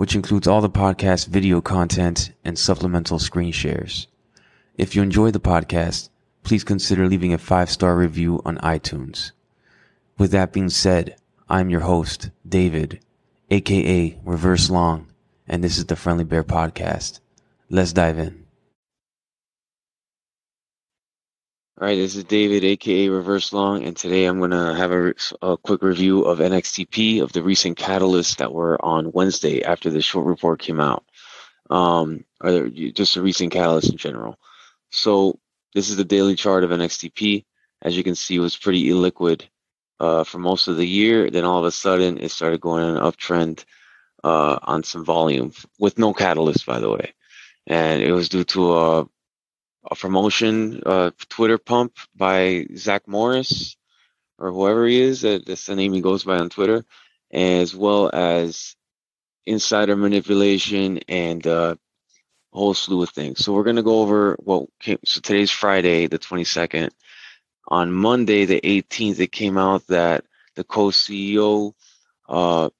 which includes all the podcast video content and supplemental screen shares. If you enjoy the podcast, please consider leaving a five star review on iTunes. With that being said, I'm your host, David, aka Reverse Long and this is the Friendly Bear Podcast. Let's dive in. All right, this is David, aka Reverse Long, and today I'm going to have a, a, quick review of NXTP of the recent catalysts that were on Wednesday after the short report came out, um, or just a recent catalyst in general. So this is the daily chart of NXTP. As you can see, it was pretty illiquid uh, for most of the year. Then all of a sudden, it started going on an uptrend uh, on some volume with no catalyst, by the way. And it was due to a, a promotion, uh, Twitter pump by Zack Morris or whoever he is. That, that's the name he goes by on Twitter, as well as insider manipulation and uh, a whole slew of things. So we're gonna go over what came. So today's Friday, the 22nd. On Monday, the 18th, it came out that the co-CEO uh,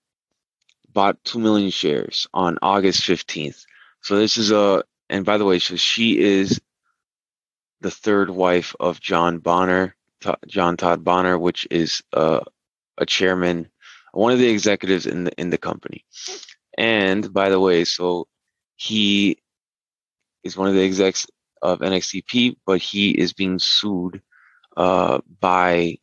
bought 2 million shares on August 15th. So this is a, and by the way, so she is the third wife of John Bonner, John Todd Bonner, which is uh, a chairman, one of the executives in the in the company. And by the way, so he is one of the execs of NXTP, but he is being sued uh, by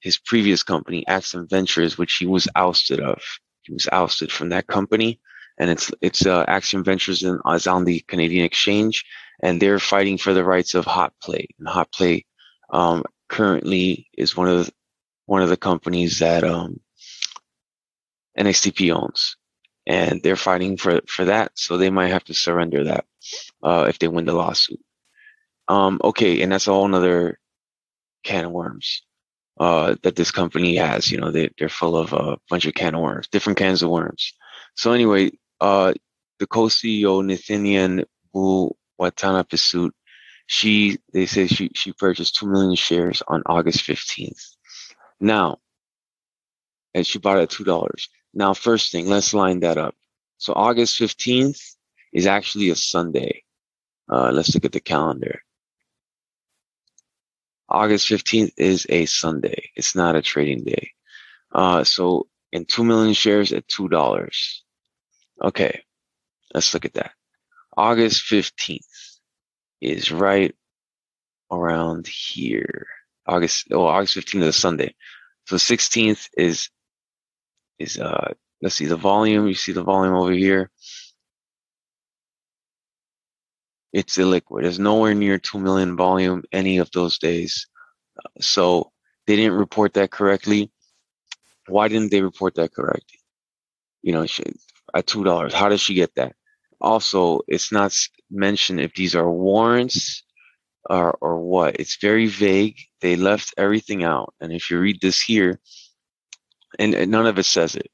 his previous company, Axiom Ventures, which he was ousted of. He was ousted from that company, and it's it's uh, Axiom Ventures in, is on the Canadian exchange, and they're fighting for the rights of Hot Play. And Hot Play um, currently is one of the, one of the companies that um, NXTP owns, and they're fighting for for that. So they might have to surrender that uh, if they win the lawsuit. Um, okay, and that's a whole another can of worms uh, that this company has. You know, they, they're full of a bunch of can of worms, different cans of worms. So anyway, uh, the co-CEO Nathaniel Bu Watana suit. she they say she she purchased two million shares on August fifteenth. Now, and she bought it at two dollars. Now, first thing, let's line that up. So August fifteenth is actually a Sunday. Uh, let's look at the calendar. August 15th is a Sunday. It's not a trading day. Uh, so in 2 million shares at $2. Okay. Let's look at that. August 15th is right around here. August, oh, August 15th is a Sunday. So 16th is, is, uh, let's see the volume. You see the volume over here. it's illiquid. It's nowhere near 2 million volume any of those days. So they didn't report that correctly. Why didn't they report that correctly? You know, at $2, how does she get that? Also, it's not mentioned if these are warrants or, or what. It's very vague. They left everything out. And if you read this here, and, and none of it says it,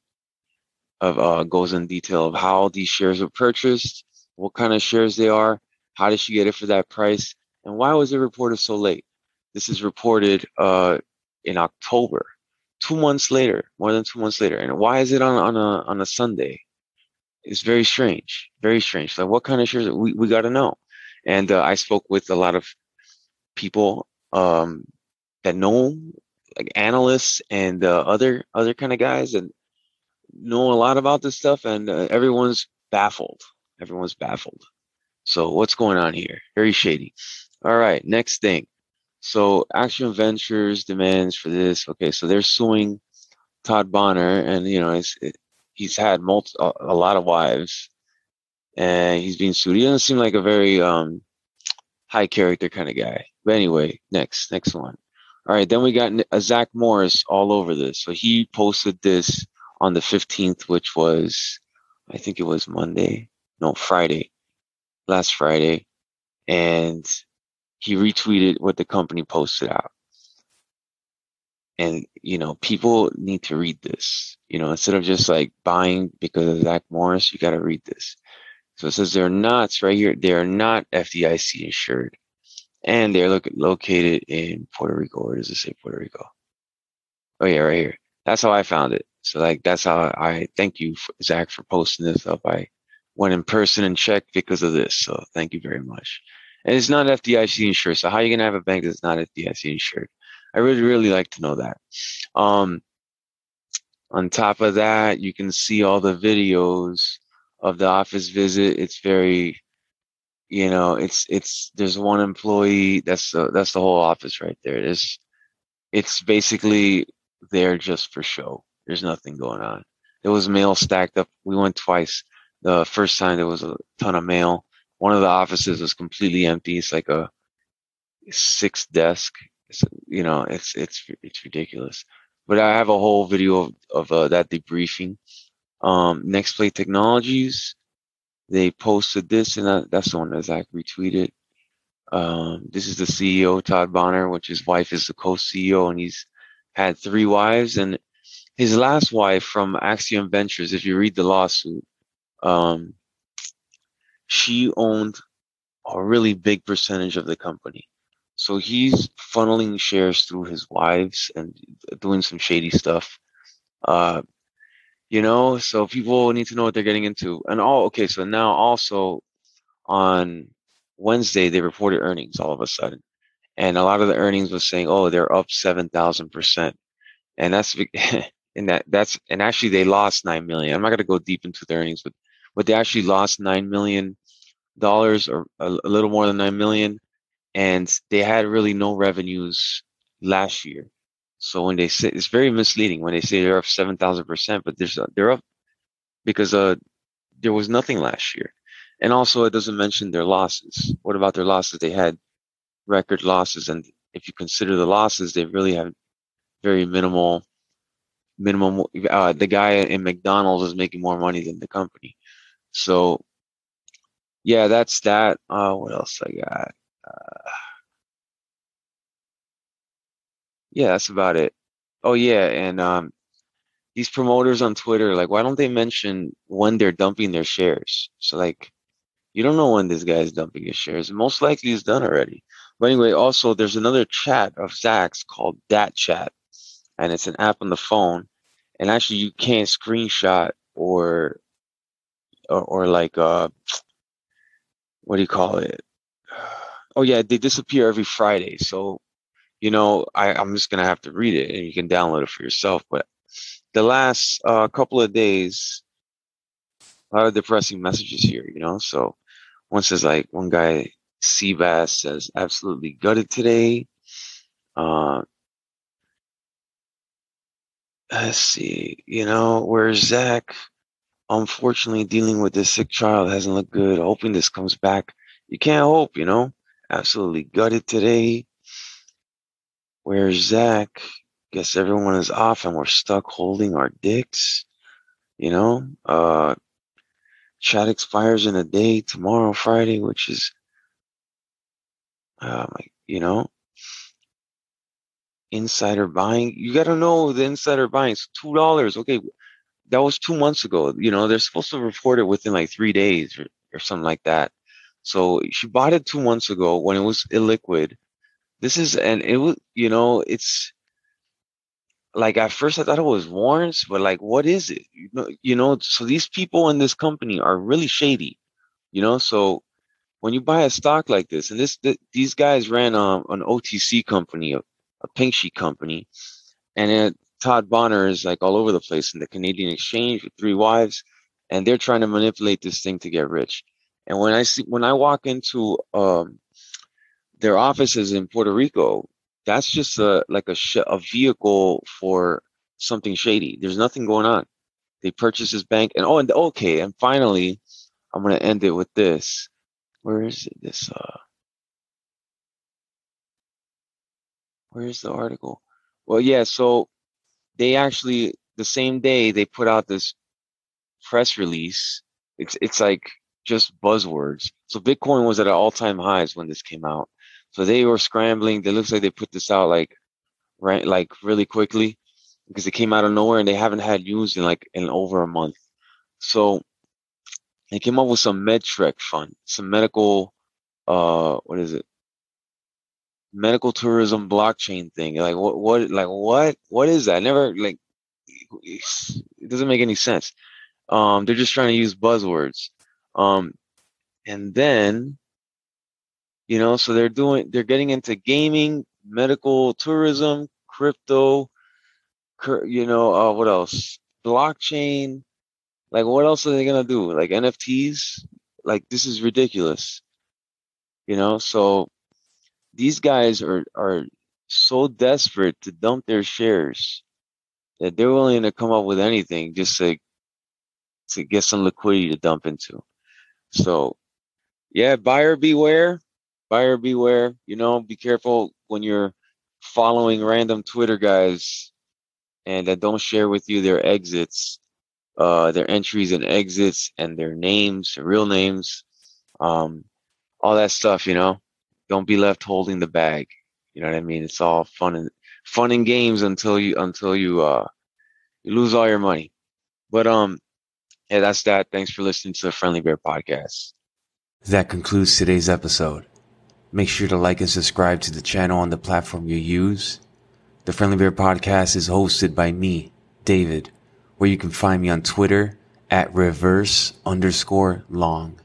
of uh, goes in detail of how these shares were purchased, what kind of shares they are, how did she get it for that price? And why was it reported so late? This is reported uh, in October, two months later, more than two months later. And why is it on, on a on a Sunday? It's very strange, very strange. Like, what kind of shares? We we got to know. And uh, I spoke with a lot of people um, that know, like analysts and uh, other other kind of guys, and know a lot about this stuff. And uh, everyone's baffled. Everyone's baffled. So what's going on here? Very shady. All right, next thing. So Axiom Ventures demands for this. Okay, so they're suing Todd Bonner, and you know he's he's had multi, a, lot of wives, and he's being sued. He doesn't seem like a very um, high character kind of guy. But anyway, next next one. All right, then we got a Zack Morris all over this. So he posted this on the 15th, which was I think it was Monday, no Friday last Friday, and he retweeted what the company posted out. And you know, people need to read this. You know, instead of just like buying because of Zack Morris, you got to read this. So it says they're not right here. They are not FDIC insured, and they're look, located in Puerto Rico. Or does it say Puerto Rico? Oh yeah, right here. That's how I found it. So like that's how I thank you, Zack, for posting this up. I went in person and checked because of this. So thank you very much. And it's not FDIC insured. So how are you gonna have a bank that's not FDIC insured? I really, really like to know that. Um, on top of that, you can see all the videos of the office visit. It's very, you know, it's it's there's one employee. That's the that's the whole office right there. It's it's basically there just for show. There's nothing going on. There was mail stacked up. We went twice. The first time there was a ton of mail. One of the offices was completely empty. It's like a six desk. It's, you know, it's it's it's ridiculous. But I have a whole video of, of uh, that debriefing. Um, Nextplay Technologies, they posted this, and that, that's the one that Zack retweeted. Um, this is the CEO, Todd Bonner, which his wife is the co-CEO, and he's had three wives. And his last wife from Axiom Ventures, if you read the lawsuit, um, she owned a really big percentage of the company. So he's funneling shares through his wives and doing some shady stuff. Uh, you know, so people need to know what they're getting into. And all okay, so now also on Wednesday they reported earnings all of a sudden. And a lot of the earnings was saying, oh, they're up seven thousand percent. And that's and that that's and actually they lost nine million. I'm not gonna go deep into the earnings, but but they actually lost nine million dollars or a, a little more than nine million, and they had really no revenues last year. So when they say it's very misleading when they say they're up seven thousand percent, but there's they're up because uh there was nothing last year, and also it doesn't mention their losses. What about their losses? They had record losses, and if you consider the losses, they really have very minimal minimum. Uh, the guy in McDonald's is making more money than the company. So, yeah, that's that. Uh, what else I got? Uh, yeah, that's about it. Oh yeah, and um, these promoters on Twitter, like, why don't they mention when they're dumping their shares? So like, you don't know when this guy is dumping his shares. Most likely, he's done already. But anyway, also there's another chat of Zack's called Dat Chat, and it's an app on the phone, and actually you can't screenshot or or, or like uh what do you call it? Oh yeah, they disappear every Friday. So, you know, I, I'm just gonna have to read it and you can download it for yourself. But the last uh, couple of days, a lot of depressing messages here, you know. So one says like one guy Seabass says absolutely gutted today. Uh, let's see, you know, where's Zack? Unfortunately, dealing with this sick child hasn't looked good. Hoping this comes back. You can't hope, you know. Absolutely gutted today. Where's Zack? Guess everyone is off and we're stuck holding our dicks. You know, uh, chat expires in a day tomorrow, Friday, which is, uh, you know, insider buying. You got to know the insider buying. Two dollars. Okay, that was two months ago. You know, they're supposed to report it within like three days or, or something like that. So she bought it two months ago when it was illiquid. This is and it was you know it's like at first I thought it was warrants, but like what is it? You know, you know. So these people in this company are really shady. You know, so when you buy a stock like this, and this th- these guys ran um, an OTC company, a, a pink sheet company, and it, Todd Bonner is like all over the place in the Canadian exchange with three wives, and they're trying to manipulate this thing to get rich. And when I see when I walk into um, their offices in Puerto Rico, that's just a like a sh- a vehicle for something shady. There's nothing going on. They purchase his bank, and oh, and okay, and finally, I'm gonna end it with this. Where is it? This uh, where is the article? Well, yeah. So they actually the same day they put out this press release. It's it's like just buzzwords. So Bitcoin was at an all time highs when this came out. So they were scrambling. It looks like they put this out like right like really quickly because it came out of nowhere and they haven't had news in like in over a month. So they came up with some MedTrek fund, some medical uh what is it? Medical tourism blockchain thing. Like what what like what what is that? never like it doesn't make any sense. Um they're just trying to use buzzwords. Um and then you know, so they're doing they're getting into gaming, medical tourism, crypto, you know, uh, what else? Blockchain. Like, what else are they gonna do? Like NFTs? Like, this is ridiculous. You know, so these guys are are so desperate to dump their shares that they're willing to come up with anything just to to get some liquidity to dump into. So, yeah, buyer beware, buyer beware. You know, be careful when you're following random Twitter guys and that don't share with you their exits, uh, their entries and exits and their names, real names, um, all that stuff, you know. Don't be left holding the bag. You know what I mean? It's all fun and fun and games until you until you uh you lose all your money. But um yeah, that's that. Thanks for listening to the Friendly Bear podcast. That concludes today's episode. Make sure to like and subscribe to the channel on the platform you use. The Friendly Bear Podcast is hosted by me, David, where you can find me on Twitter at reverse underscore long.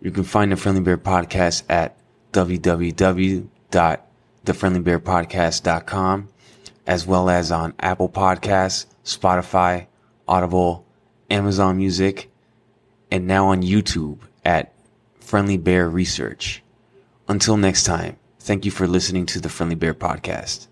You can find the Friendly Bear Podcast at www.thefriendlybearpodcast.com as well as on Apple Podcasts, Spotify, Audible, Amazon Music, and now on YouTube at Friendly Bear Research. Until next time, thank you for listening to the Friendly Bear Podcast.